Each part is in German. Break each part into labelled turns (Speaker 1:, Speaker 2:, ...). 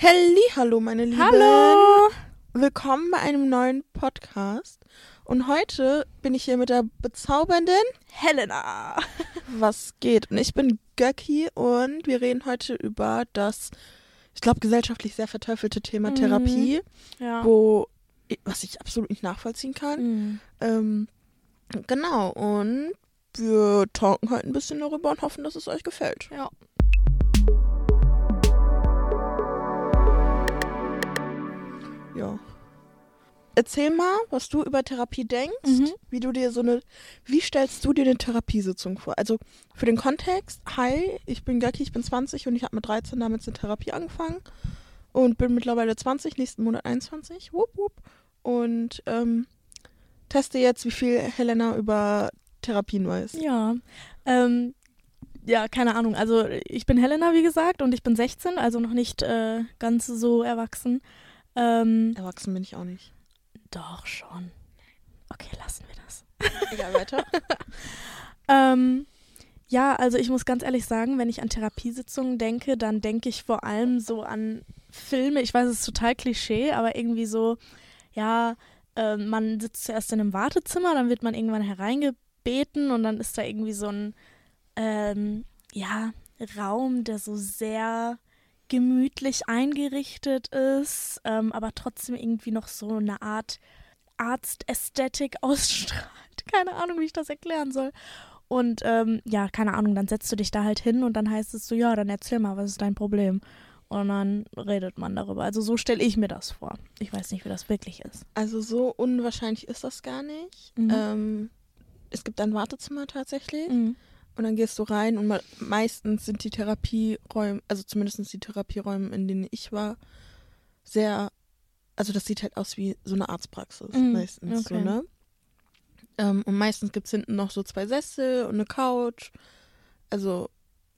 Speaker 1: Halli, hallo meine Lieben.
Speaker 2: Hallo.
Speaker 1: Willkommen bei einem neuen Podcast. Und heute bin ich hier mit der bezaubernden
Speaker 2: Helena.
Speaker 1: Was geht? Und ich bin Göcki und wir reden heute über das, ich glaube, gesellschaftlich sehr verteufelte Thema
Speaker 2: Mhm.
Speaker 1: Therapie,
Speaker 2: Ja.
Speaker 1: wo was ich absolut nicht nachvollziehen kann.
Speaker 2: Mhm.
Speaker 1: Ähm, genau, und wir talken heute ein bisschen darüber und hoffen, dass es euch gefällt.
Speaker 2: Ja.
Speaker 1: Ja. Erzähl mal, was du über Therapie denkst,
Speaker 2: Mhm.
Speaker 1: wie du dir so eine, wie stellst du dir eine Therapiesitzung vor? Also für den Kontext, hi, ich bin Gaki, ich bin 20 und ich habe mit 13 damit eine Therapie angefangen und bin mittlerweile 20, nächsten Monat 21, wupp, wupp, und ähm, teste jetzt, wie viel Helena über Therapien weiß.
Speaker 2: Ja. Ähm, ja, keine Ahnung. Also ich bin Helena, wie gesagt, und ich bin 16, also noch nicht äh, ganz so erwachsen. Ähm,
Speaker 1: Erwachsen bin ich auch nicht.
Speaker 2: doch schon. Okay, lassen wir das.
Speaker 1: Egal, weiter.
Speaker 2: Ähm, ja, also ich muss ganz ehrlich sagen, wenn ich an Therapiesitzungen denke, dann denke ich vor allem so an Filme. Ich weiß, es ist total Klischee, aber irgendwie so, ja, äh, man sitzt zuerst in einem Wartezimmer, dann wird man irgendwann hereingebeten und dann ist da irgendwie so ein, ähm, ja, Raum, der so sehr gemütlich eingerichtet ist, ähm, aber trotzdem irgendwie noch so eine Art Arztästhetik ausstrahlt. Keine Ahnung, wie ich das erklären soll. Und ähm, ja, keine Ahnung, dann setzt du dich da halt hin und dann heißt es so, ja, dann erzähl mal, was ist dein Problem? Und dann redet man darüber. Also so stelle ich mir das vor. Ich weiß nicht, wie das wirklich ist.
Speaker 1: Also so unwahrscheinlich ist das gar nicht.
Speaker 2: Mhm.
Speaker 1: Ähm, es gibt ein Wartezimmer tatsächlich.
Speaker 2: Mhm.
Speaker 1: Und dann gehst du rein und me meistens sind die Therapieräume, also zumindest die Therapieräume, in denen ich war, sehr, also das sieht halt aus wie so eine Arztpraxis
Speaker 2: Mhm,
Speaker 1: meistens, so,
Speaker 2: okay.
Speaker 1: ne? Ähm, und meistens gibt es hinten noch so zwei Sessel und eine Couch, also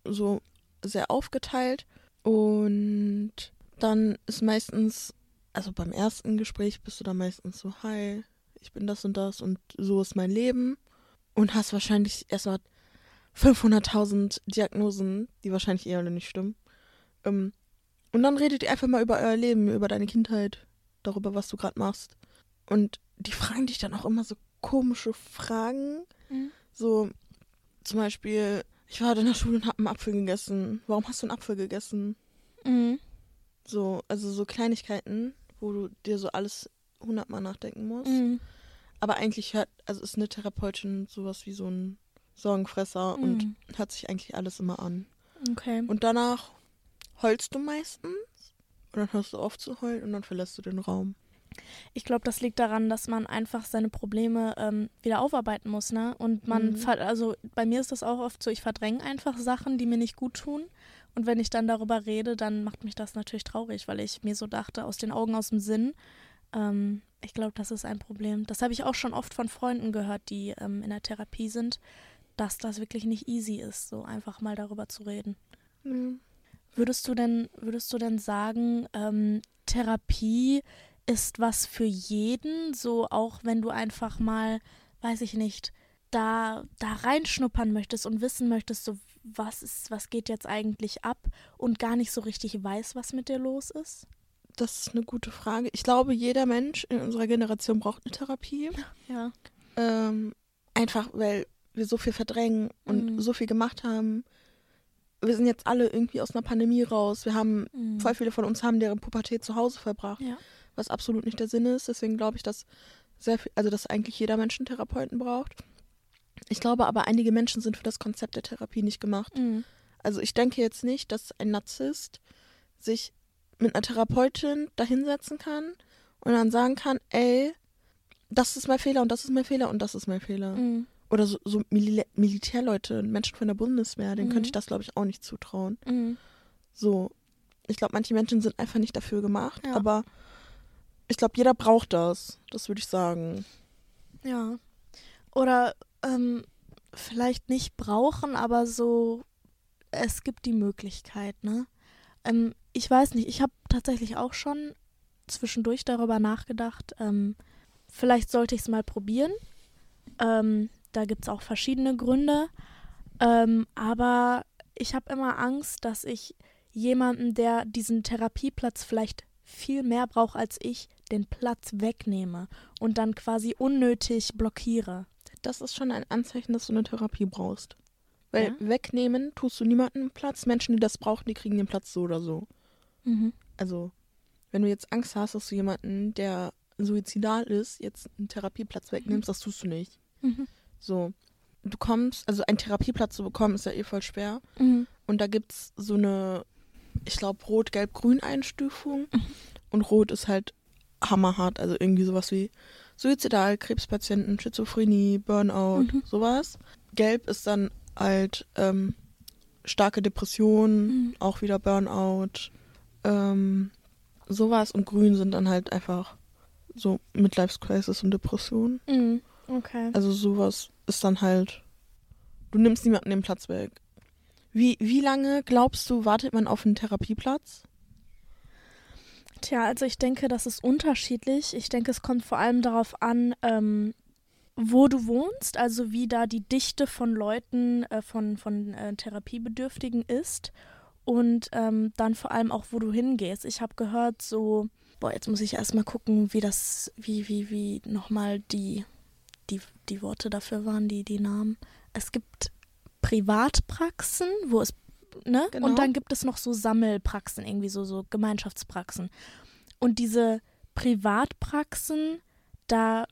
Speaker 1: so sehr aufgeteilt. Und dann ist meistens, also beim ersten Gespräch bist du dann meistens so, hi, ich bin das und das und so ist mein Leben. Und hast wahrscheinlich erstmal 500.000 Diagnosen, die wahrscheinlich eher alle nicht stimmen. Ähm, und dann redet ihr einfach mal über euer Leben, über deine Kindheit, darüber, was du gerade machst. Und die fragen dich dann auch immer so komische Fragen.
Speaker 2: Mhm.
Speaker 1: So, zum Beispiel, ich war in der Schule und hab einen Apfel gegessen. Warum hast du einen Apfel gegessen?
Speaker 2: Mhm.
Speaker 1: So, also so Kleinigkeiten, wo du dir so alles hundertmal nachdenken musst.
Speaker 2: Mhm.
Speaker 1: Aber eigentlich hört, also ist eine Therapeutin sowas wie so ein Sorgenfresser und
Speaker 2: Mhm.
Speaker 1: hört sich eigentlich alles immer an.
Speaker 2: Okay.
Speaker 1: Und danach heulst du meistens und dann hörst du auf zu heulen und dann verlässt du den Raum.
Speaker 2: Ich glaube, das liegt daran, dass man einfach seine Probleme ähm, wieder aufarbeiten muss, ne? Und man,
Speaker 1: Mhm.
Speaker 2: also bei mir ist das auch oft so, ich verdränge einfach Sachen, die mir nicht gut tun. Und wenn ich dann darüber rede, dann macht mich das natürlich traurig, weil ich mir so dachte, aus den Augen, aus dem Sinn. Ähm, ich glaube, das ist ein Problem. Das habe ich auch schon oft von Freunden gehört, die ähm, in der Therapie sind, dass das wirklich nicht easy ist, so einfach mal darüber zu reden.
Speaker 1: Ja.
Speaker 2: Würdest du denn, würdest du denn sagen, ähm, Therapie ist was für jeden, so auch wenn du einfach mal, weiß ich nicht, da, da reinschnuppern möchtest und wissen möchtest, so was ist, was geht jetzt eigentlich ab und gar nicht so richtig weiß, was mit dir los ist?
Speaker 1: Das ist eine gute Frage. Ich glaube, jeder Mensch in unserer Generation braucht eine Therapie.
Speaker 2: Ja.
Speaker 1: Ähm, einfach, weil wir so viel verdrängen und
Speaker 2: Mhm.
Speaker 1: so viel gemacht haben. Wir sind jetzt alle irgendwie aus einer Pandemie raus. Wir haben, voll viele von uns haben deren Pubertät zu Hause verbracht,
Speaker 2: Ja.
Speaker 1: was absolut nicht der Sinn ist. Deswegen glaube ich, dass sehr viel, also dass eigentlich jeder Mensch einen Therapeuten braucht. Ich glaube aber, einige Menschen sind für das Konzept der Therapie nicht gemacht.
Speaker 2: Mhm.
Speaker 1: Also ich denke jetzt nicht, dass ein Narzisst sich mit einer Therapeutin dahinsetzen kann und dann sagen kann, ey, das ist mein Fehler und das ist mein Fehler und das ist mein Fehler.
Speaker 2: Mhm.
Speaker 1: Oder so, so Mil Militärleute, Menschen von der Bundeswehr, denen
Speaker 2: Mhm.
Speaker 1: könnte ich das, glaube ich, auch nicht zutrauen.
Speaker 2: Mhm.
Speaker 1: So, ich glaube, manche Menschen sind einfach nicht dafür gemacht,
Speaker 2: Ja.
Speaker 1: aber ich glaube, jeder braucht das. Das würde ich sagen.
Speaker 2: Ja. Oder ähm, vielleicht nicht brauchen, aber so, es gibt die Möglichkeit, ne? Ähm, ich weiß nicht, ich habe tatsächlich auch schon zwischendurch darüber nachgedacht, ähm, vielleicht sollte ich es mal probieren. Ähm, da gibt es auch verschiedene Gründe. Ähm, aber ich habe immer Angst, dass ich jemanden, der diesen Therapieplatz vielleicht viel mehr braucht als ich, den Platz wegnehme und dann quasi unnötig blockiere.
Speaker 1: Das ist schon ein Anzeichen, dass du eine Therapie brauchst. Weil
Speaker 2: Ja?
Speaker 1: wegnehmen tust du niemandem Platz. Menschen, die das brauchen, die kriegen den Platz so oder so.
Speaker 2: Mhm.
Speaker 1: Also, wenn du jetzt Angst hast, dass du jemanden, der suizidal ist, jetzt einen Therapieplatz wegnimmst, das tust du nicht.
Speaker 2: Mhm.
Speaker 1: So. Du kommst, also einen Therapieplatz zu bekommen, ist ja eh voll schwer.
Speaker 2: Mhm.
Speaker 1: Und da gibt's so eine, ich glaube, Rot-Gelb-Grün-Einstufung. Und Rot ist halt hammerhart. Also irgendwie sowas wie Suizidal, Krebspatienten, Schizophrenie, Burnout,
Speaker 2: Mhm.
Speaker 1: sowas. Gelb ist dann halt ähm, starke Depression,
Speaker 2: Mhm.
Speaker 1: auch wieder Burnout, ähm, sowas. Und Grün sind dann halt einfach so Midlife-Crisis und Depression.
Speaker 2: Okay.
Speaker 1: Also sowas ist dann halt, du nimmst niemanden den Platz weg. Wie, wie lange glaubst du, wartet man auf einen Therapieplatz?
Speaker 2: Tja, also ich denke, das ist unterschiedlich. Ich denke, es kommt vor allem darauf an, ähm, wo du wohnst, also wie da die Dichte von Leuten, äh, von, von äh, Therapiebedürftigen ist und ähm, dann vor allem auch, wo du hingehst. Ich habe gehört, so, boah, jetzt muss ich erstmal gucken, wie das, wie, wie, wie nochmal die, die, die Worte dafür waren, die, die Namen. Es gibt Privatpraxen, wo es, ne?
Speaker 1: Genau.
Speaker 2: Und dann gibt es noch so Sammelpraxen, irgendwie so, so Gemeinschaftspraxen. Und diese Privatpraxen, da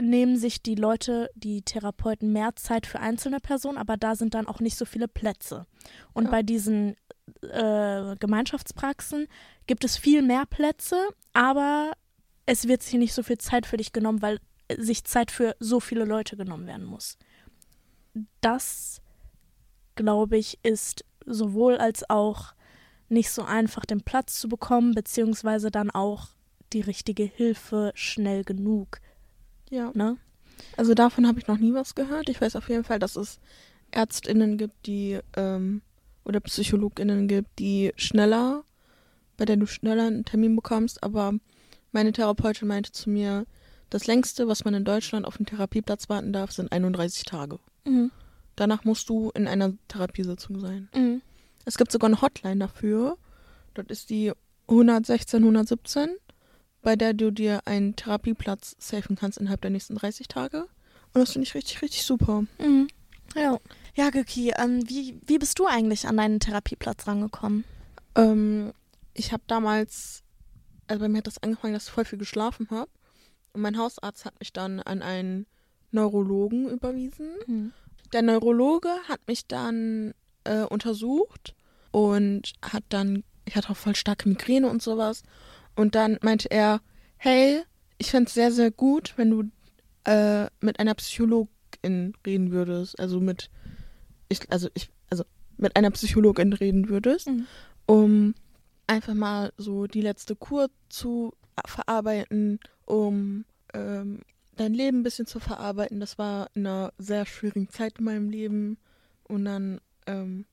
Speaker 2: nehmen sich die Leute, die Therapeuten, mehr Zeit für einzelne Personen, aber da sind dann auch nicht so viele Plätze. Und
Speaker 1: Ja.
Speaker 2: bei diesen äh, Gemeinschaftspraxen gibt es viel mehr Plätze, aber es wird sich nicht so viel Zeit für dich genommen, weil sich Zeit für so viele Leute genommen werden muss. Das, glaube ich, ist sowohl als auch nicht so einfach, den Platz zu bekommen, beziehungsweise dann auch die richtige Hilfe schnell genug.
Speaker 1: Ja.
Speaker 2: Ne?
Speaker 1: Also davon habe ich noch nie was gehört. Ich weiß auf jeden Fall, dass es ÄrztInnen gibt, die ähm, oder PsychologInnen gibt, die schneller, bei der du schneller einen Termin bekommst, aber meine Therapeutin meinte zu mir, das längste, was man in Deutschland auf einen Therapieplatz warten darf, sind 31 Tage.
Speaker 2: Mhm.
Speaker 1: Danach musst du in einer Therapiesitzung sein.
Speaker 2: Mhm.
Speaker 1: Es gibt sogar eine Hotline dafür. Dort ist die 116 117, bei der du dir einen Therapieplatz safen kannst innerhalb der nächsten 30 Tage. Und das finde ich richtig, richtig super.
Speaker 2: Mhm. Ja. Ja, Göki, ähm, wie, wie bist du eigentlich an deinen Therapieplatz rangekommen?
Speaker 1: Ähm, ich habe damals, also bei mir hat das angefangen, dass ich voll viel geschlafen habe. Und mein Hausarzt hat mich dann an einen Neurologen überwiesen.
Speaker 2: Mhm.
Speaker 1: Der Neurologe hat mich dann äh, untersucht und hat dann, ich hatte auch voll starke Migräne und sowas. Und dann meinte er, hey, ich fände es sehr, sehr gut, wenn du äh, mit einer Psychologin reden würdest. Also mit, ich, also ich, also mit einer Psychologin reden würdest,
Speaker 2: Mhm.
Speaker 1: um einfach mal so die letzte Kur zu verarbeiten, um ähm, dein Leben ein bisschen zu verarbeiten. Das war in einer sehr schwierigen Zeit in meinem Leben. Und dann, ähm,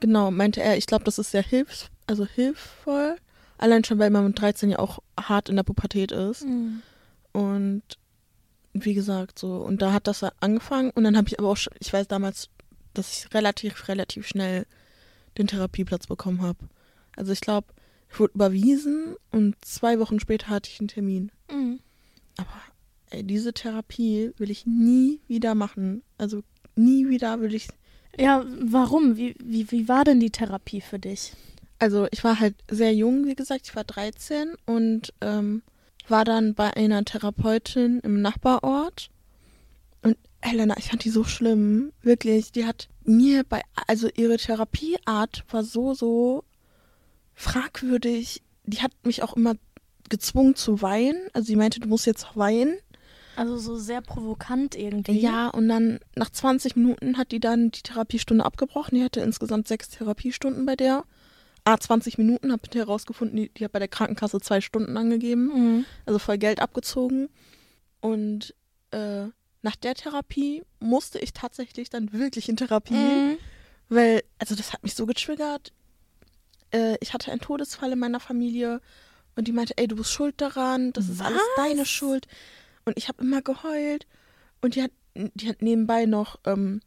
Speaker 1: genau, meinte er, ich glaube, das ist sehr hilf also hilfvoll. Allein schon, weil man mit 13 ja auch hart in der Pubertät ist.
Speaker 2: Mhm.
Speaker 1: Und wie gesagt, so, und da hat das angefangen. Und dann habe ich aber auch, schon, ich weiß damals, dass ich relativ, relativ schnell den Therapieplatz bekommen habe. Also ich glaube, ich wurde überwiesen und zwei Wochen später hatte ich einen Termin.
Speaker 2: Mhm.
Speaker 1: Aber ey, diese Therapie will ich nie wieder machen. Also nie wieder will ich.
Speaker 2: Ja, warum? Wie, wie, wie war denn die Therapie für dich?
Speaker 1: Also ich war halt sehr jung, wie gesagt, ich war 13 und ähm, war dann bei einer Therapeutin im Nachbarort. Und Helena, ich fand die so schlimm. Wirklich, die hat mir bei, also ihre Therapieart war so, so fragwürdig. Die hat mich auch immer gezwungen zu weinen. Also sie meinte, du musst jetzt weinen.
Speaker 2: Also so sehr provokant irgendwie.
Speaker 1: Ja, und dann nach 20 Minuten hat die dann die Therapiestunde abgebrochen. Die hatte insgesamt sechs Therapiestunden bei der. Ah, 20 Minuten, habe ich herausgefunden, die, die hat bei der Krankenkasse zwei Stunden angegeben.
Speaker 2: Mhm.
Speaker 1: Also voll Geld abgezogen. Und äh, nach der Therapie musste ich tatsächlich dann wirklich in Therapie.
Speaker 2: Mhm.
Speaker 1: Weil, also das hat mich so getriggert. Äh, ich hatte einen Todesfall in meiner Familie und die meinte, ey, du bist schuld daran, das ist alles deine Schuld. Und ich habe immer geheult. Und die hat, die hat nebenbei noch ähm,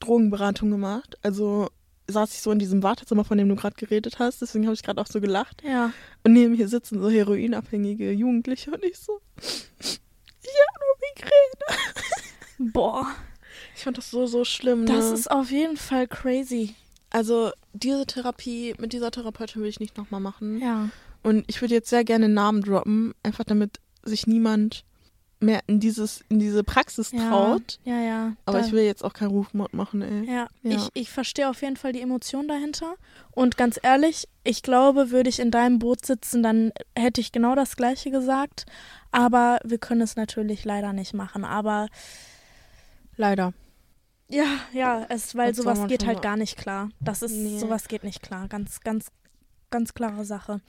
Speaker 1: Drogenberatung gemacht. Also saß ich so in diesem Wartezimmer, von dem du gerade geredet hast. Deswegen habe ich gerade auch so gelacht.
Speaker 2: Ja.
Speaker 1: Und neben mir sitzen so heroinabhängige Jugendliche und ich so, ich habe nur Migräne.
Speaker 2: Boah,
Speaker 1: Ich fand das so, so schlimm.
Speaker 2: das
Speaker 1: ne?
Speaker 2: ist auf jeden Fall crazy.
Speaker 1: Also diese Therapie, mit dieser Therapeutin will ich nicht nochmal machen.
Speaker 2: Ja.
Speaker 1: Und ich würde jetzt sehr gerne Namen droppen, einfach damit sich niemand mehr in dieses, in diese Praxis
Speaker 2: Ja,
Speaker 1: traut.
Speaker 2: ja, ja.
Speaker 1: Aber
Speaker 2: da-
Speaker 1: ich will jetzt auch keinen Rufmord machen, ey.
Speaker 2: Ja,
Speaker 1: Ja.
Speaker 2: ich, ich verstehe auf jeden Fall die Emotion dahinter. Und ganz ehrlich, ich glaube, würde ich in deinem Boot sitzen, dann hätte ich genau das Gleiche gesagt. Aber wir können es natürlich leider nicht machen. Aber
Speaker 1: Leider.
Speaker 2: Ja, ja, es, weil
Speaker 1: soll
Speaker 2: sowas geht halt
Speaker 1: ma-
Speaker 2: gar nicht klar. Das ist,
Speaker 1: Nee.
Speaker 2: sowas geht nicht klar. Ganz, ganz, ganz klare Sache.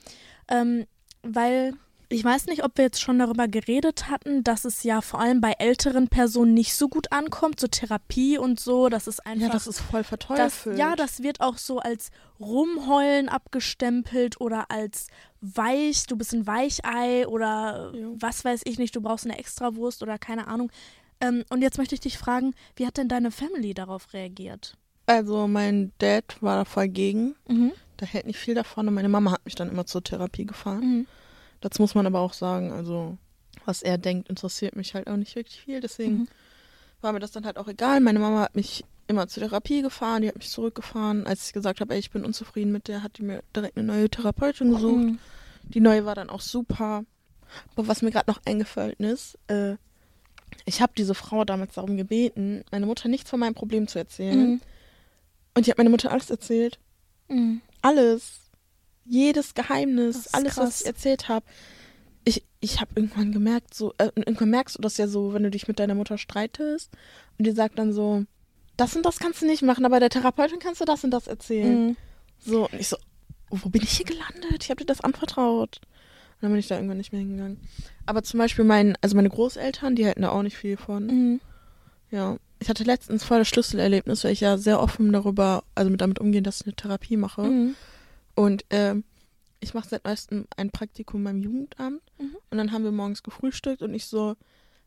Speaker 2: Ähm, weil ich weiß nicht, ob wir jetzt schon darüber geredet hatten, dass es ja vor allem bei älteren Personen nicht so gut ankommt, so Therapie und so, das ist einfach
Speaker 1: Ja, das ist voll
Speaker 2: das,
Speaker 1: verteufelt.
Speaker 2: ja, das wird auch so als Rumheulen abgestempelt oder als weich, du bist ein Weichei oder
Speaker 1: Ja.
Speaker 2: was weiß ich nicht, du brauchst eine Extrawurst oder keine Ahnung. Ähm, und jetzt möchte ich dich fragen, wie hat denn deine Family darauf reagiert?
Speaker 1: Also mein Dad war da voll gegen.
Speaker 2: Mhm.
Speaker 1: Da hält nicht viel davon. Und meine Mama hat mich dann immer zur Therapie gefahren.
Speaker 2: Mhm.
Speaker 1: Dazu muss man aber auch sagen, also was er denkt, interessiert mich halt auch nicht wirklich viel. Deswegen
Speaker 2: Mhm.
Speaker 1: war mir das dann halt auch egal. Meine Mama hat mich immer zur Therapie gefahren, die hat mich zurückgefahren. Als ich gesagt habe, ey, ich bin unzufrieden mit der, hat die mir direkt eine neue Therapeutin gesucht.
Speaker 2: Mhm.
Speaker 1: Die neue war dann auch super. Aber was mir gerade noch eingefallen ist, äh, ich habe diese Frau damals darum gebeten, meine Mutter nichts von meinem Problem zu erzählen.
Speaker 2: Mhm.
Speaker 1: Und die hat meine Mutter alles erzählt.
Speaker 2: Mhm.
Speaker 1: Alles. Jedes Geheimnis, alles,
Speaker 2: krass.
Speaker 1: was ich erzählt habe. Ich, ich habe irgendwann gemerkt, so, äh, irgendwann merkst du das ja so, wenn du dich mit deiner Mutter streitest und die sagt dann so, das und das kannst du nicht machen, aber der Therapeutin kannst du das und das erzählen.
Speaker 2: Mhm.
Speaker 1: So, und ich so, wo bin ich hier gelandet? Ich habe dir das anvertraut. Und dann bin ich da irgendwann nicht mehr hingegangen. Aber zum Beispiel mein, also meine Großeltern, die halten da auch nicht viel von.
Speaker 2: Mhm.
Speaker 1: Ja. Ich hatte letztens voll das Schlüsselerlebnis, weil ich ja sehr offen darüber, also mit damit umgehe, dass ich eine Therapie mache.
Speaker 2: Mhm.
Speaker 1: Und ähm, ich mache seit neuestem ein Praktikum beim Jugendamt.
Speaker 2: Mhm.
Speaker 1: Und dann haben wir morgens gefrühstückt und ich so,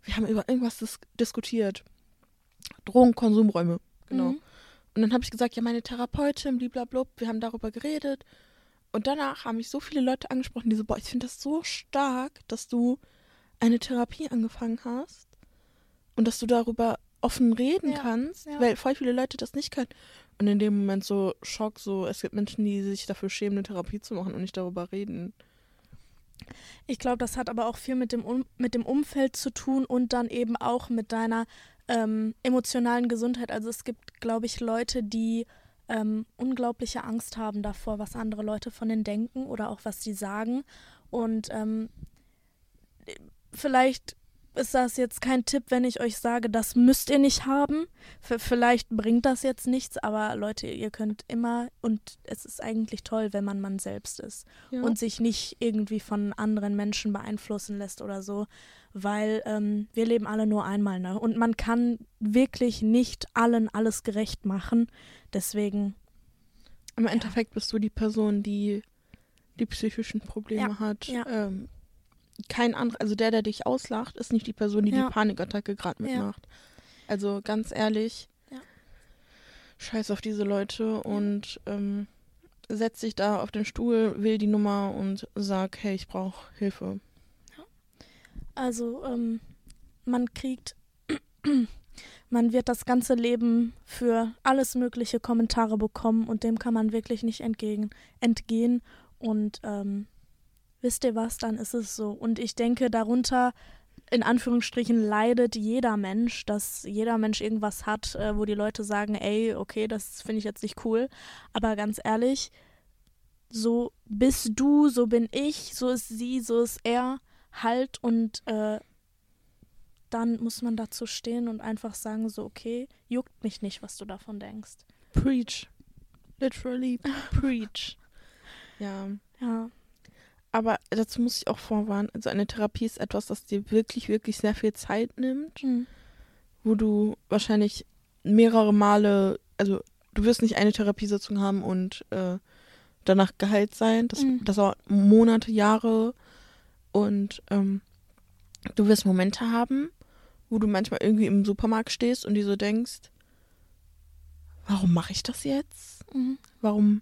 Speaker 1: wir haben über irgendwas dis diskutiert. Drogenkonsumräume, genau.
Speaker 2: Mhm.
Speaker 1: Und dann habe ich gesagt, ja, meine Therapeutin, blablabla, wir haben darüber geredet. Und danach haben mich so viele Leute angesprochen, die so, boah, ich finde das so stark, dass du eine Therapie angefangen hast und dass du darüber offen reden
Speaker 2: Ja,
Speaker 1: kannst,
Speaker 2: ja.
Speaker 1: weil voll viele Leute das nicht können. Und in dem Moment so Schock, so, es gibt Menschen, die sich dafür schämen, eine Therapie zu machen und nicht darüber reden.
Speaker 2: Ich glaube, das hat aber auch viel mit dem, um mit dem Umfeld zu tun und dann eben auch mit deiner ähm, emotionalen Gesundheit. Also es gibt, glaube ich, Leute, die ähm, unglaubliche Angst haben davor, was andere Leute von denen denken oder auch was sie sagen. Und ähm, vielleicht ist das jetzt kein Tipp, wenn ich euch sage, das müsst ihr nicht haben. V vielleicht bringt das jetzt nichts, aber Leute, ihr könnt immer und es ist eigentlich toll, wenn man man selbst ist
Speaker 1: Ja.
Speaker 2: und sich nicht irgendwie von anderen Menschen beeinflussen lässt oder so, weil ähm, wir leben alle nur einmal, ne? Und man kann wirklich nicht allen alles gerecht machen. Deswegen,
Speaker 1: Im Endeffekt bist du die Person, die die psychischen Probleme
Speaker 2: Ja,
Speaker 1: hat.
Speaker 2: ja.
Speaker 1: Ähm, kein anderer, also der, der dich auslacht, ist nicht die Person, die
Speaker 2: Ja.
Speaker 1: die Panikattacke gerade
Speaker 2: Ja.
Speaker 1: mitmacht. Also ganz ehrlich,
Speaker 2: Ja.
Speaker 1: scheiß auf diese Leute und ähm, setz dich da auf den Stuhl, wähl die Nummer und sag, hey, ich brauche Hilfe.
Speaker 2: Also ähm, man kriegt, man wird das ganze Leben für alles mögliche Kommentare bekommen und dem kann man wirklich nicht entgegen, entgehen. Und ähm, wisst ihr was, dann ist es so. Und ich denke, darunter in Anführungsstrichen leidet jeder Mensch, dass jeder Mensch irgendwas hat, äh, wo die Leute sagen, ey, okay, das finde ich jetzt nicht cool. Aber ganz ehrlich, so bist du, so bin ich, so ist sie, so ist er halt und äh, dann muss man dazu stehen und einfach sagen, so, okay, juckt mich nicht, was du davon denkst.
Speaker 1: Preach. Literally preach. Ja.
Speaker 2: Ja.
Speaker 1: Aber dazu muss ich auch vorwarnen, also eine Therapie ist etwas, das dir wirklich, wirklich sehr viel Zeit nimmt.
Speaker 2: Mhm.
Speaker 1: wo du wahrscheinlich mehrere Male, also du wirst nicht eine Therapiesitzung haben und äh, danach geheilt sein. Das,
Speaker 2: Mhm.
Speaker 1: das dauert Monate, Jahre und ähm, du wirst Momente haben, wo du manchmal irgendwie im Supermarkt stehst und dir so denkst, warum mache ich das jetzt?
Speaker 2: Mhm.
Speaker 1: Warum?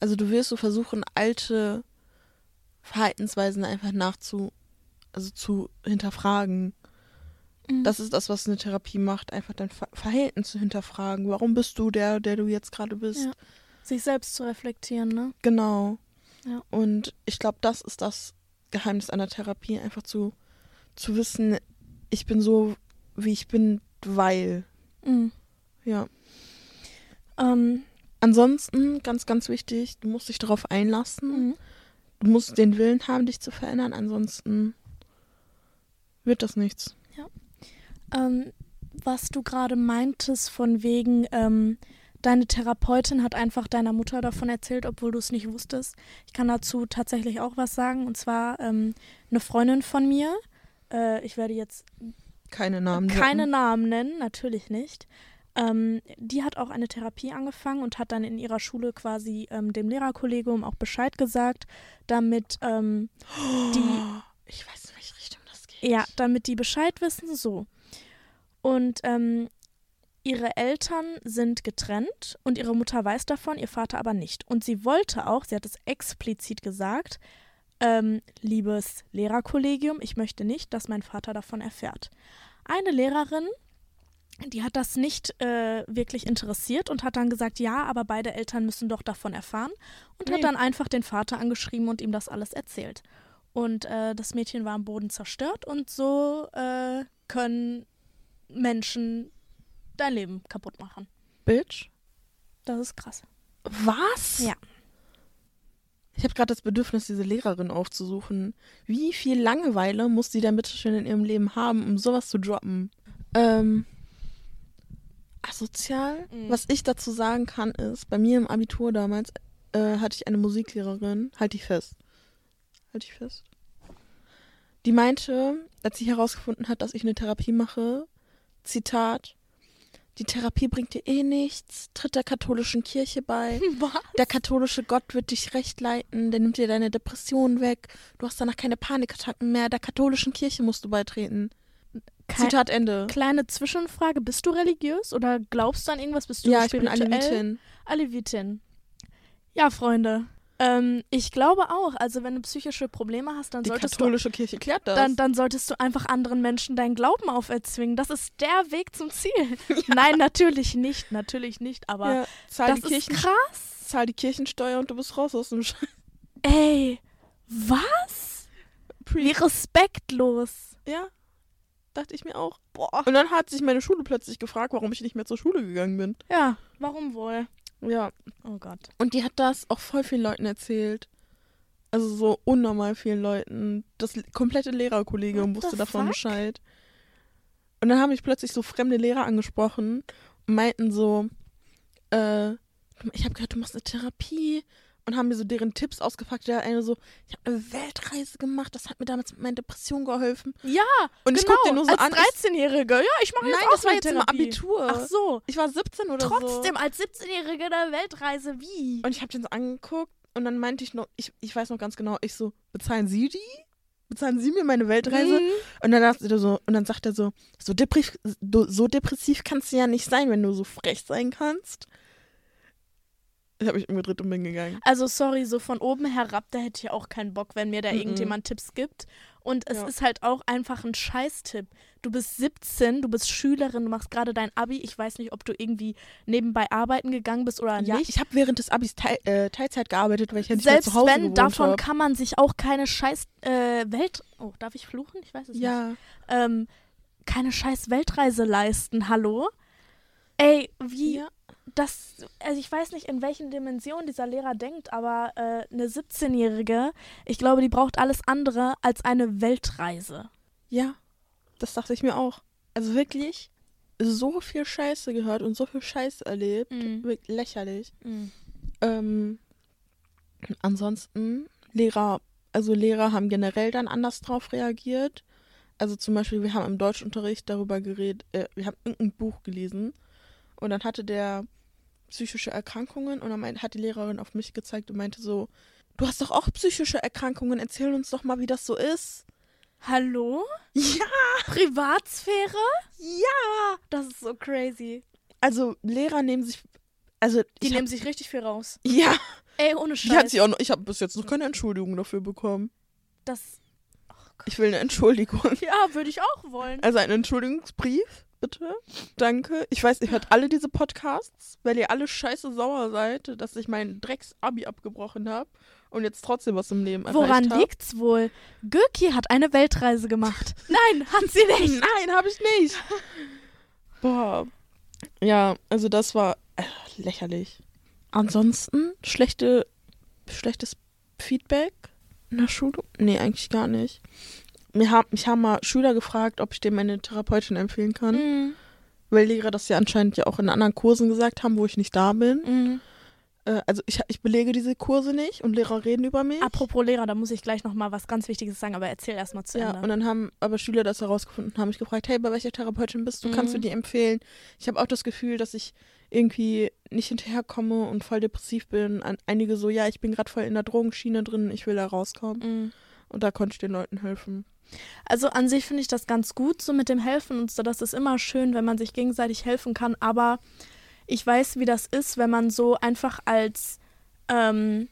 Speaker 1: Also du wirst so versuchen, alte Verhaltensweisen einfach nachzu, also zu hinterfragen.
Speaker 2: Mhm.
Speaker 1: Das ist das, was eine Therapie macht, einfach dein Ver Verhalten zu hinterfragen. Warum bist du der, der du jetzt gerade bist?
Speaker 2: Ja. Sich selbst zu reflektieren, ne?
Speaker 1: Genau.
Speaker 2: Ja.
Speaker 1: Und ich glaube, das ist das Geheimnis einer Therapie, einfach zu, zu wissen, ich bin so, wie ich bin, weil.
Speaker 2: Mhm.
Speaker 1: Ja.
Speaker 2: Ähm,
Speaker 1: Ansonsten, ganz, ganz wichtig, du musst dich darauf einlassen.
Speaker 2: mhm.
Speaker 1: Du musst den Willen haben, dich zu verändern. Ansonsten wird das nichts.
Speaker 2: Ähm, was du gerade meintest, von wegen, ähm, deine Therapeutin hat einfach deiner Mutter davon erzählt, obwohl du es nicht wusstest. Ich kann dazu tatsächlich auch was sagen. Und zwar ähm, eine Freundin von mir. Äh, ich werde jetzt
Speaker 1: Keine Namen.
Speaker 2: keine
Speaker 1: droppen.
Speaker 2: Namen nennen, natürlich nicht. Ähm, die hat auch eine Therapie angefangen und hat dann in ihrer Schule quasi ähm, dem Lehrerkollegium auch Bescheid gesagt, damit ähm, die
Speaker 1: Ich weiß, in welche Richtung das geht.
Speaker 2: Ja, damit die Bescheid wissen, so. Und ähm, ihre Eltern sind getrennt und ihre Mutter weiß davon, ihr Vater aber nicht. Und sie wollte auch, sie hat es explizit gesagt, ähm, liebes Lehrerkollegium, ich möchte nicht, dass mein Vater davon erfährt. Eine Lehrerin, die hat das nicht äh, wirklich interessiert und hat dann gesagt, ja, aber beide Eltern müssen doch davon erfahren und
Speaker 1: Nee.
Speaker 2: hat dann einfach den Vater angeschrieben und ihm das alles erzählt. Und äh, das Mädchen war am Boden zerstört und so äh, können Menschen dein Leben kaputt machen.
Speaker 1: Bitch.
Speaker 2: Das ist krass.
Speaker 1: Was?
Speaker 2: Ja.
Speaker 1: Ich habe gerade das Bedürfnis, diese Lehrerin aufzusuchen. Wie viel Langeweile muss sie denn bitte schön in ihrem Leben haben, um sowas zu droppen? Ähm, asozial?
Speaker 2: Mhm.
Speaker 1: Was ich dazu sagen kann, ist, bei mir im Abitur damals äh, hatte ich eine Musiklehrerin, halt die fest. Halt die fest. Die meinte, als sie herausgefunden hat, dass ich eine Therapie mache, Zitat, die Therapie bringt dir eh nichts, tritt der katholischen Kirche bei.
Speaker 2: Was?
Speaker 1: Der katholische Gott wird dich recht leiten, der nimmt dir deine Depressionen weg. Du hast danach keine Panikattacken mehr. Der katholischen Kirche musst du beitreten.
Speaker 2: Kein,
Speaker 1: Zitat Ende.
Speaker 2: kleine Zwischenfrage, bist du religiös oder glaubst du an irgendwas? Bist du
Speaker 1: Ja, ich bin
Speaker 2: spirituell?
Speaker 1: Alevitin.
Speaker 2: Alevitin. Ja, Freunde. Ähm, ich glaube auch, also wenn du psychische Probleme hast, dann
Speaker 1: Die
Speaker 2: solltest du
Speaker 1: katholische Kirche klärt das.
Speaker 2: dann, dann solltest du einfach anderen Menschen deinen Glauben auferzwingen. Das ist der Weg zum Ziel. Nein, natürlich nicht, natürlich nicht, aber
Speaker 1: ja, zahl,
Speaker 2: das
Speaker 1: die
Speaker 2: ist
Speaker 1: Kirchen,
Speaker 2: krass.
Speaker 1: zahl die Kirchensteuer und du bist raus aus dem Sch
Speaker 2: Ey, was? Wie respektlos.
Speaker 1: Ja, dachte ich mir auch.
Speaker 2: Boah.
Speaker 1: Und dann hat sich meine Schule plötzlich gefragt, warum ich nicht mehr zur Schule gegangen bin.
Speaker 2: Ja, warum wohl?
Speaker 1: Ja,
Speaker 2: Oh Gott.
Speaker 1: und die hat das auch voll vielen Leuten erzählt. Also so unnormal vielen Leuten. Das komplette Lehrerkollegium wusste davon
Speaker 2: fuck?
Speaker 1: Bescheid. Und dann haben mich plötzlich so fremde Lehrer angesprochen und meinten so, äh, ich habe gehört, du machst eine Therapie und haben mir so deren Tipps ausgepackt. Der eine so, ich habe eine Weltreise gemacht, das hat mir damals mit meiner Depression geholfen.
Speaker 2: Ja,
Speaker 1: Und ich
Speaker 2: genau,
Speaker 1: guck den nur so
Speaker 2: als
Speaker 1: an. Ich,
Speaker 2: 13-Jährige. Ja, ich mache jetzt
Speaker 1: nein,
Speaker 2: auch
Speaker 1: das war jetzt im. Abitur.
Speaker 2: Ach so.
Speaker 1: Ich war 17 oder so.
Speaker 2: Trotzdem als 17-Jährige eine Weltreise, wie?
Speaker 1: Und ich habe den so angeguckt und dann meinte ich noch, ich, ich weiß noch ganz genau, ich so, bezahlen Sie die? Bezahlen Sie mir meine Weltreise?
Speaker 2: Mhm.
Speaker 1: Und dann dachte er so, und dann sagt er so, so, depressiv, so depressiv kannst du ja nicht sein, wenn du so frech sein kannst. Ich habe mich umgedreht und bin gegangen.
Speaker 2: Also sorry, so von oben herab, da hätte ich auch keinen Bock, wenn mir da
Speaker 1: Mhm.
Speaker 2: irgendjemand Tipps gibt. Und es
Speaker 1: Ja.
Speaker 2: ist halt auch einfach ein Scheißtipp. Du bist 17, du bist Schülerin, du machst gerade dein Abi. Ich weiß nicht, ob du irgendwie nebenbei arbeiten gegangen bist oder
Speaker 1: Ja,
Speaker 2: nicht.
Speaker 1: ich habe während des Abis Teil, äh, Teilzeit gearbeitet, weil ich ja nicht mehr
Speaker 2: Selbst
Speaker 1: zu Hause
Speaker 2: wenn,
Speaker 1: gewohnt
Speaker 2: davon
Speaker 1: hab.
Speaker 2: kann man sich auch keine scheiß äh, Welt... Oh, darf ich fluchen? Ich weiß es nicht.
Speaker 1: Ja,
Speaker 2: Ähm, keine scheiß Weltreise leisten, hallo? Ey, wie...
Speaker 1: ja.
Speaker 2: Das, also ich weiß nicht, in welchen Dimensionen dieser Lehrer denkt, aber äh, eine 17-Jährige, ich glaube, die braucht alles andere als eine Weltreise.
Speaker 1: Ja, das dachte ich mir auch. Also wirklich so viel Scheiße gehört und so viel Scheiße erlebt.
Speaker 2: Mhm.
Speaker 1: Wirklich lächerlich. Ähm, ansonsten, Lehrer, also Lehrer haben generell dann anders drauf reagiert. Also zum Beispiel, wir haben im Deutschunterricht darüber geredet, äh, wir haben irgendein Buch gelesen und dann hatte der psychische Erkrankungen und dann hat die Lehrerin auf mich gezeigt und meinte so, du hast doch auch psychische Erkrankungen, erzähl uns doch mal, wie das so ist.
Speaker 2: Hallo?
Speaker 1: Ja,
Speaker 2: Privatsphäre?
Speaker 1: ja.
Speaker 2: Das ist so crazy.
Speaker 1: Also Lehrer nehmen sich Also,
Speaker 2: Die nehmen
Speaker 1: hab,
Speaker 2: sich richtig viel raus.
Speaker 1: ja,
Speaker 2: Ey, ohne
Speaker 1: die hat
Speaker 2: Scheiß.
Speaker 1: sie auch noch, ich habe bis jetzt noch keine Entschuldigung dafür bekommen.
Speaker 2: Das,
Speaker 1: Ich will eine Entschuldigung.
Speaker 2: ja, würde ich auch wollen.
Speaker 1: Also einen Entschuldigungsbrief, bitte. Danke. Ich weiß, ihr hört alle diese Podcasts, weil ihr alle scheiße sauer seid, dass ich mein Drecks-Abi abgebrochen habe und jetzt trotzdem was im Leben
Speaker 2: Woran
Speaker 1: erreicht habe.
Speaker 2: liegt's wohl? Gürki hat eine Weltreise gemacht. Nein, hat sie nicht.
Speaker 1: Nein, habe ich nicht. Boah. Ja, also das war äh, lächerlich. Ansonsten schlechte, schlechtes Feedback in der Schule? Nee, eigentlich gar nicht. Mir haben, mich haben mal Schüler gefragt, ob ich dem meine Therapeutin empfehlen kann.
Speaker 2: Mhm.
Speaker 1: Weil Lehrer das ja anscheinend ja auch in anderen Kursen gesagt haben, wo ich nicht da bin.
Speaker 2: Mhm.
Speaker 1: Äh, also ich, ich belege diese Kurse nicht und Lehrer reden über mich.
Speaker 2: Apropos Lehrer, da muss ich gleich noch mal was ganz Wichtiges sagen, aber erzähl erst mal zu
Speaker 1: ja,
Speaker 2: Ende.
Speaker 1: und dann haben aber Schüler das herausgefunden und haben mich gefragt, hey, bei welcher Therapeutin bist du? Kannst du
Speaker 2: Mhm.
Speaker 1: die empfehlen? Ich habe auch das Gefühl, dass ich irgendwie nicht hinterherkomme und voll depressiv bin. An einige so, ja, ich bin gerade voll in der Drogenschiene drin, ich will da rauskommen.
Speaker 2: Mhm.
Speaker 1: Und da konnte ich den Leuten helfen.
Speaker 2: Also an sich finde ich das ganz gut, so mit dem Helfen und so. Das ist immer schön, wenn man sich gegenseitig helfen kann. Aber ich weiß, wie das ist, wenn man so einfach als, ähm,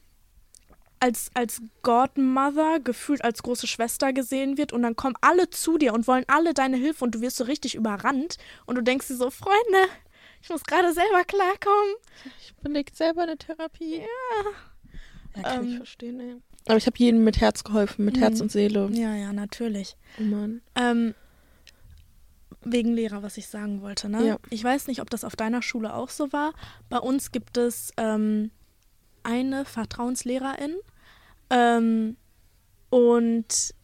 Speaker 2: als, als Godmother, gefühlt als große Schwester gesehen wird und dann kommen alle zu dir und wollen alle deine Hilfe und du wirst so richtig überrannt und du denkst dir so, Freunde, ich muss gerade selber klarkommen.
Speaker 1: Ich belege selber eine Therapie. Ja, kann ich
Speaker 2: Ähm.
Speaker 1: verstehen, ey. Aber ich habe jedem mit Herz geholfen, mit
Speaker 2: Mhm.
Speaker 1: Herz und Seele.
Speaker 2: Ja, ja, natürlich.
Speaker 1: Oh Mann.
Speaker 2: Ähm, wegen Lehrer, was ich sagen wollte, ne?
Speaker 1: Ja.
Speaker 2: Ich weiß nicht, ob das auf deiner Schule auch so war. Bei uns gibt es ähm, eine Vertrauenslehrerin. Ähm, und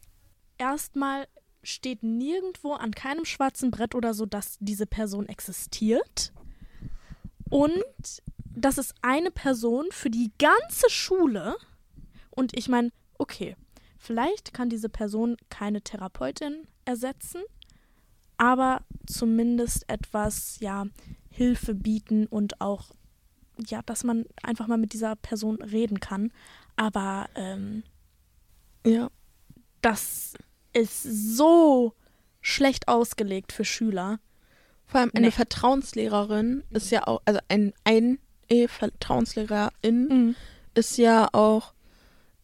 Speaker 2: erstmal steht nirgendwo an keinem schwarzen Brett oder so, dass diese Person existiert. Und das ist eine Person für die ganze Schule. Und ich meine, okay, vielleicht kann diese Person keine Therapeutin ersetzen, aber zumindest etwas, ja, Hilfe bieten und auch, ja, dass man einfach mal mit dieser Person reden kann. Aber ähm,
Speaker 1: Ja.
Speaker 2: das ist so schlecht ausgelegt für Schüler.
Speaker 1: Vor allem eine
Speaker 2: Nee.
Speaker 1: Vertrauenslehrerin ist ja auch, also ein, ein eh, Vertrauenslehrerin ist ja auch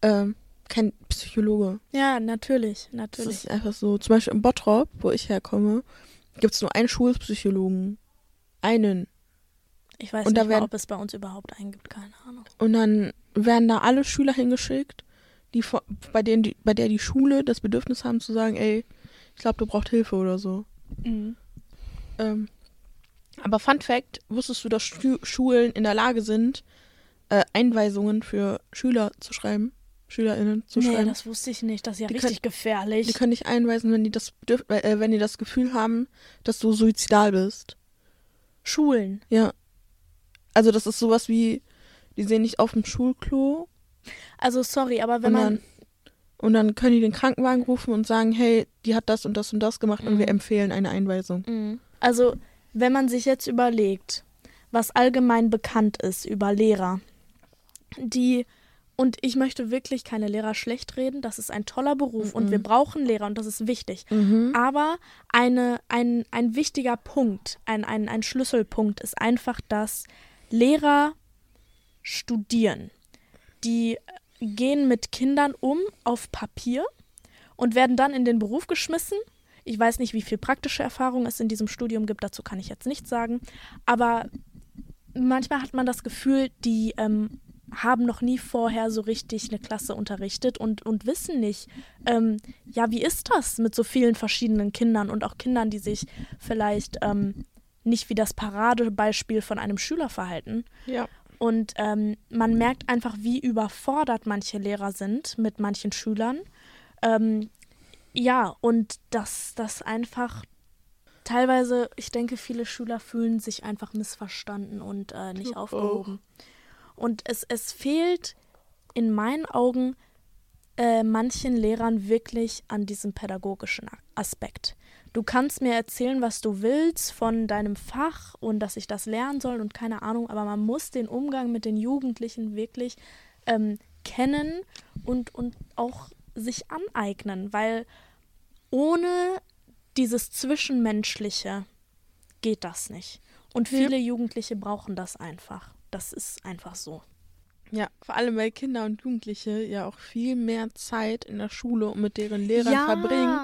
Speaker 1: ähm, kein Psychologe.
Speaker 2: Ja, natürlich,
Speaker 1: Das
Speaker 2: natürlich.
Speaker 1: ist einfach so. Zum Beispiel im Bottrop, wo ich herkomme, gibt es nur einen Schulpsychologen. Einen.
Speaker 2: Ich weiß
Speaker 1: und
Speaker 2: nicht
Speaker 1: werden-
Speaker 2: ob es bei uns überhaupt einen gibt, keine Ahnung.
Speaker 1: Und dann werden da alle Schüler hingeschickt, die bei denen die, bei der die Schule das Bedürfnis haben zu sagen, ey, ich glaube, du brauchst Hilfe oder so. Ähm, aber Fun Fact, wusstest du, dass Schu Schulen in der Lage sind, äh, Einweisungen für Schüler zu schreiben? SchülerInnen zu
Speaker 2: Nee,
Speaker 1: schreiben?
Speaker 2: das wusste ich nicht. Das ist ja
Speaker 1: Die
Speaker 2: richtig gefährlich.
Speaker 1: Die können dich einweisen, wenn die das bedürf äh, wenn die das Gefühl haben, dass du suizidal bist.
Speaker 2: Schulen.
Speaker 1: Ja. Also das ist sowas wie, die sehen dich auf dem Schulklo
Speaker 2: Also sorry, aber wenn
Speaker 1: und
Speaker 2: man
Speaker 1: dann, und dann können die den Krankenwagen rufen und sagen, hey, die hat das und das und das gemacht und
Speaker 2: Mhm.
Speaker 1: wir empfehlen eine Einweisung.
Speaker 2: Mhm. Also, wenn man sich jetzt überlegt, was allgemein bekannt ist über Lehrer, die, und ich möchte wirklich keine Lehrer schlecht reden, das ist ein toller Beruf und
Speaker 1: Mhm.
Speaker 2: wir brauchen Lehrer und das ist wichtig. Aber eine, ein, ein wichtiger Punkt, ein, ein, ein Schlüsselpunkt ist einfach, dass Lehrer studieren. Die gehen mit Kindern um auf Papier und werden dann in den Beruf geschmissen. Ich weiß nicht, wie viel praktische Erfahrung es in diesem Studium gibt, dazu kann ich jetzt nichts sagen. Aber manchmal hat man das Gefühl, die ähm, haben noch nie vorher so richtig eine Klasse unterrichtet und, und wissen nicht, ähm, ja, wie ist das mit so vielen verschiedenen Kindern und auch Kindern, die sich vielleicht ähm, nicht wie das Paradebeispiel von einem Schüler verhalten.
Speaker 1: Ja.
Speaker 2: Und ähm, man merkt einfach, wie überfordert manche Lehrer sind mit manchen Schülern. Ähm, ja, und dass das einfach teilweise, ich denke, viele Schüler fühlen sich einfach missverstanden und äh, nicht
Speaker 1: Ich auch.
Speaker 2: aufgehoben. Und es, es fehlt in meinen Augen äh, manchen Lehrern wirklich an diesem pädagogischen Aspekt. Du kannst mir erzählen, was du willst von deinem Fach und dass ich das lernen soll und keine Ahnung, aber man muss den Umgang mit den Jugendlichen wirklich ähm, kennen und, und auch sich aneignen, weil ohne dieses Zwischenmenschliche geht das nicht. Und viele Jugendliche brauchen das einfach. Das ist einfach so.
Speaker 1: Ja, vor allem, weil Kinder und Jugendliche ja auch viel mehr Zeit in der Schule und mit deren Lehrern verbringen,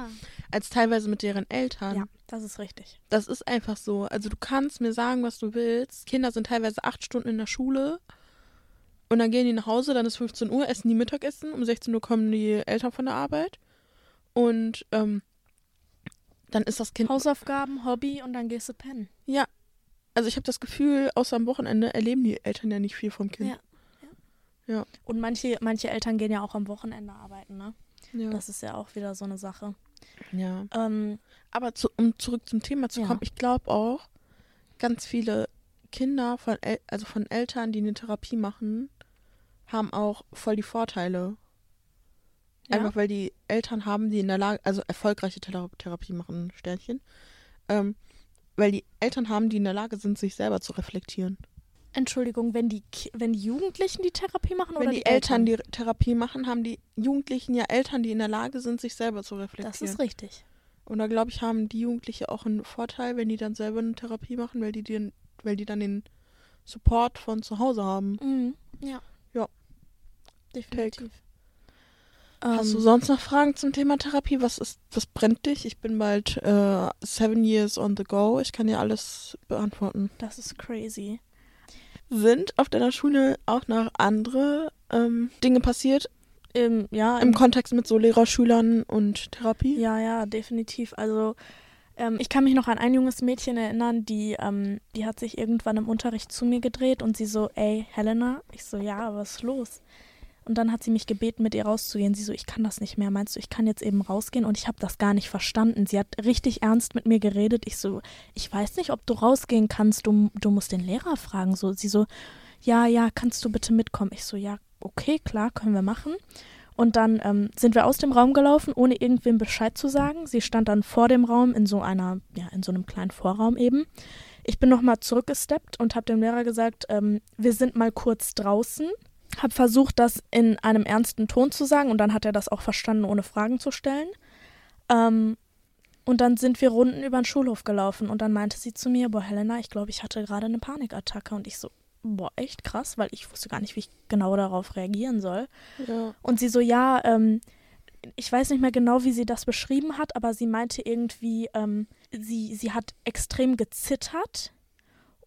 Speaker 1: als teilweise mit deren Eltern.
Speaker 2: Ja, das ist richtig.
Speaker 1: Das ist einfach so. Also du kannst mir sagen, was du willst. Kinder sind teilweise acht Stunden in der Schule und dann gehen die nach Hause, dann ist 15 Uhr, essen die Mittagessen, um 16 Uhr kommen die Eltern von der Arbeit und ähm, dann ist das Kind...
Speaker 2: Hausaufgaben, Hobby und dann gehst du pennen.
Speaker 1: Ja, also ich habe das Gefühl, außer am Wochenende erleben die Eltern ja nicht viel vom Kind.
Speaker 2: Ja. Ja. Und manche, manche Eltern gehen ja auch am Wochenende arbeiten, ne?
Speaker 1: Ja.
Speaker 2: Das ist ja auch wieder so eine Sache.
Speaker 1: ja.
Speaker 2: Ähm,
Speaker 1: Aber zu, um zurück zum Thema zu
Speaker 2: Ja.
Speaker 1: kommen, ich glaube auch, ganz viele Kinder von El also von Eltern, die eine Therapie machen, haben auch voll die Vorteile.
Speaker 2: ja?
Speaker 1: Einfach weil die Eltern haben, die in der Lage, also erfolgreiche Thera Therapie machen, Sternchen, ähm, weil die Eltern haben, die in der Lage sind, sich selber zu reflektieren.
Speaker 2: Entschuldigung, wenn die, wenn die Jugendlichen die Therapie machen
Speaker 1: Wenn
Speaker 2: oder
Speaker 1: die, Eltern, die Therapie machen, haben die Jugendlichen ja Eltern, die in der Lage sind, sich selber zu reflektieren.
Speaker 2: Das ist richtig.
Speaker 1: Und da glaube ich, haben die Jugendliche auch einen Vorteil, wenn die dann selber eine Therapie machen, weil die, den, weil die dann den Support von zu Hause haben.
Speaker 2: Mhm. Ja.
Speaker 1: Ja.
Speaker 2: Definitiv.
Speaker 1: Hast du
Speaker 2: Ähm,
Speaker 1: sonst noch Fragen zum Thema Therapie? Was ist, was brennt dich? Ich bin bald äh, seven years on the go. Ich kann dir alles beantworten.
Speaker 2: Das ist crazy.
Speaker 1: Sind auf deiner Schule auch noch andere ähm, Dinge passiert
Speaker 2: Ähm, ja,
Speaker 1: im Kontext mit so Lehrer, Schülern und Therapie?
Speaker 2: Ja, ja, definitiv. Also ähm, ich kann mich noch an ein junges Mädchen erinnern, die, ähm, die hat sich irgendwann im Unterricht zu mir gedreht und sie so, ey, Helena. Ich so, ja, was ist los? Und dann hat sie mich gebeten, mit ihr rauszugehen. Sie so, ich kann das nicht mehr. Meinst du, ich kann jetzt eben rausgehen? Und ich habe das gar nicht verstanden. Sie hat richtig ernst mit mir geredet. Ich so, ich weiß nicht, ob du rausgehen kannst. Du, du musst den Lehrer fragen. So, sie so, ja, ja, kannst du bitte mitkommen? Ich so, ja, okay, klar, können wir machen. Und dann ähm, sind wir aus dem Raum gelaufen, ohne irgendwem Bescheid zu sagen. Sie stand dann vor dem Raum in so einer, ja, in so einem kleinen Vorraum eben. Ich bin nochmal zurückgesteppt und habe dem Lehrer gesagt, ähm, wir sind mal kurz draußen. Habe versucht, das in einem ernsten Ton zu sagen und dann hat er das auch verstanden, ohne Fragen zu stellen. Ähm, und dann sind wir Runden über den Schulhof gelaufen und dann meinte sie zu mir, boah, Helena, ich glaube, ich hatte gerade eine Panikattacke. Und ich so, boah, echt krass, weil ich wusste gar nicht, wie ich genau darauf reagieren soll.
Speaker 1: Ja.
Speaker 2: Und sie so, ja, ähm, ich weiß nicht mehr genau, wie sie das beschrieben hat, aber sie meinte irgendwie, ähm, sie, sie hat extrem gezittert.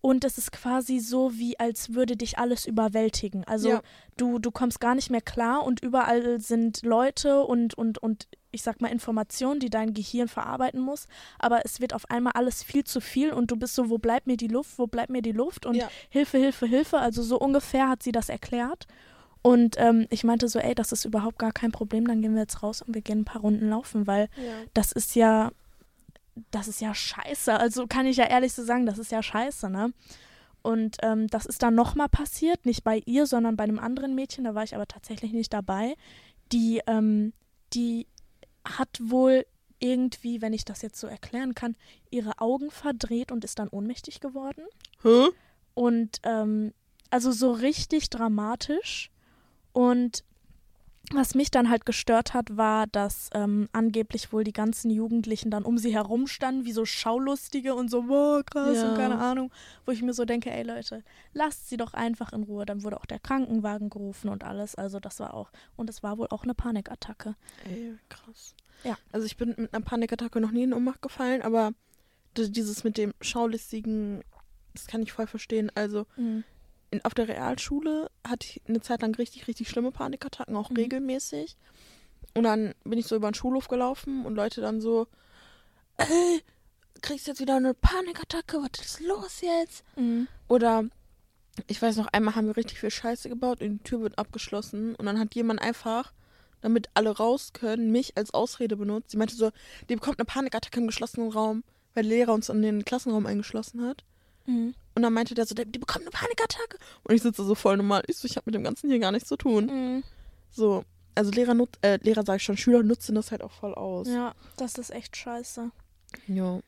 Speaker 2: Und es ist quasi so, wie als würde dich alles überwältigen. Also
Speaker 1: Ja.
Speaker 2: du, du kommst gar nicht mehr klar und überall sind Leute und, und, und ich sag mal Informationen, die dein Gehirn verarbeiten muss. Aber es wird auf einmal alles viel zu viel und du bist so, wo bleibt mir die Luft, wo bleibt mir die Luft? Und
Speaker 1: Ja.
Speaker 2: Hilfe, Hilfe, Hilfe. Also so ungefähr hat sie das erklärt. Und ähm, ich meinte so, ey, das ist überhaupt gar kein Problem, dann gehen wir jetzt raus und wir gehen ein paar Runden laufen, weil
Speaker 1: Ja.
Speaker 2: das ist ja, das ist ja scheiße. Also kann ich ja ehrlich so sagen, das ist ja scheiße, ne? Und ähm, das ist dann nochmal passiert, nicht bei ihr, sondern bei einem anderen Mädchen, da war ich aber tatsächlich nicht dabei. Die, ähm, die hat wohl irgendwie, wenn ich das jetzt so erklären kann, ihre Augen verdreht und ist dann ohnmächtig geworden.
Speaker 1: Hä?
Speaker 2: Und ähm, also so richtig dramatisch. Und was mich dann halt gestört hat, war, dass ähm, angeblich wohl die ganzen Jugendlichen dann um sie herum standen, wie so Schaulustige und so, boah, krass
Speaker 1: Ja.
Speaker 2: und keine Ahnung. Wo ich mir so denke, ey Leute, lasst sie doch einfach in Ruhe. Dann wurde auch der Krankenwagen gerufen und alles. Also das war auch, und es war wohl auch eine Panikattacke.
Speaker 1: Ey, krass.
Speaker 2: Ja.
Speaker 1: Also ich bin mit einer Panikattacke noch nie in Ohnmacht gefallen, aber dieses mit dem Schaulistigen, das kann ich voll verstehen. Also in, auf der Realschule hatte ich eine Zeit lang richtig, richtig schlimme Panikattacken, auch
Speaker 2: Mhm.
Speaker 1: regelmäßig. Und dann bin ich so über den Schulhof gelaufen und Leute dann so, ey, kriegst jetzt wieder eine Panikattacke, was ist los jetzt?
Speaker 2: Mhm.
Speaker 1: Oder ich weiß noch, einmal haben wir richtig viel Scheiße gebaut und die Tür wird abgeschlossen und dann hat jemand einfach, damit alle raus können, mich als Ausrede benutzt. Sie meinte so, die bekommt eine Panikattacke im geschlossenen Raum, weil der Lehrer uns in den Klassenraum eingeschlossen hat.
Speaker 2: Mhm.
Speaker 1: Und dann meinte der so, die bekommt eine Panikattacke. Und ich sitze so voll normal. Ich so, ich habe mit dem Ganzen hier gar nichts zu tun.
Speaker 2: Mhm.
Speaker 1: So, also Lehrer, nut äh, Lehrer sage ich schon, Schüler nutzen das halt auch voll aus.
Speaker 2: Ja, das ist echt scheiße.
Speaker 1: Ja.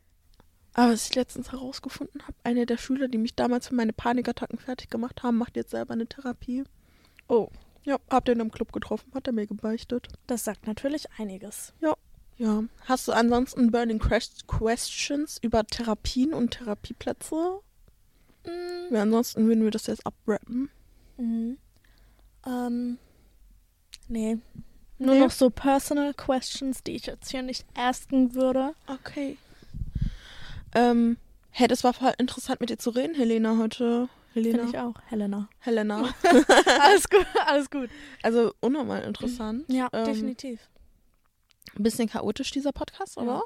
Speaker 1: Aber was ich letztens herausgefunden habe, eine der Schüler, die mich damals für meine Panikattacken fertig gemacht haben, macht jetzt selber eine Therapie.
Speaker 2: Oh.
Speaker 1: Ja, habt ihr in einem Club getroffen, hat er mir gebeichtet.
Speaker 2: Das sagt natürlich einiges.
Speaker 1: Ja. Hast du ansonsten Burning Quest- Questions über Therapien und Therapieplätze?
Speaker 2: Mm,
Speaker 1: Ja, ansonsten würden wir das jetzt abrappen.
Speaker 2: mhm. Ähm, nee. Nur
Speaker 1: Nee.
Speaker 2: noch so personal questions, die ich jetzt hier nicht asken würde.
Speaker 1: Okay. Ähm, hey, das war voll interessant mit dir zu reden, Helena, heute. Helena.
Speaker 2: Finde ich auch. Helena.
Speaker 1: Helena.
Speaker 2: alles gut, alles gut.
Speaker 1: Also unnormal interessant.
Speaker 2: Ja,
Speaker 1: Ähm,
Speaker 2: definitiv.
Speaker 1: Ein bisschen chaotisch, dieser Podcast,
Speaker 2: Ja.
Speaker 1: aber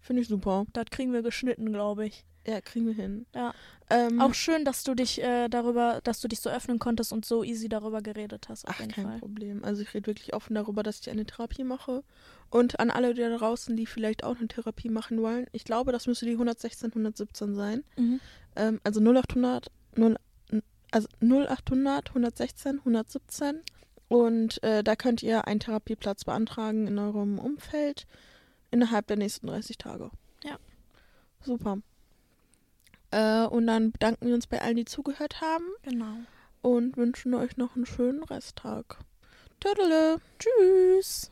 Speaker 1: finde ich super.
Speaker 2: Das kriegen wir geschnitten, glaube ich.
Speaker 1: Ja, kriegen wir hin.
Speaker 2: Ja.
Speaker 1: Ähm,
Speaker 2: Auch schön, dass du dich äh, darüber, dass du dich so öffnen konntest und so easy darüber geredet hast. Auf
Speaker 1: Ach, kein
Speaker 2: Fall.
Speaker 1: Problem. Also ich rede wirklich offen darüber, dass ich eine Therapie mache. Und an alle da draußen, die vielleicht auch eine Therapie machen wollen. Ich glaube, das müsste die 116, 117 sein.
Speaker 2: Mhm.
Speaker 1: Ähm, also 0800, 0, also 0800, 116, 117. Und äh, da könnt ihr einen Therapieplatz beantragen in eurem Umfeld innerhalb der nächsten 30 Tage.
Speaker 2: Ja.
Speaker 1: Super. Äh, und dann bedanken wir uns bei allen, die zugehört haben
Speaker 2: Genau.
Speaker 1: und wünschen euch noch einen schönen Resttag. Tödele.
Speaker 2: Tschüss.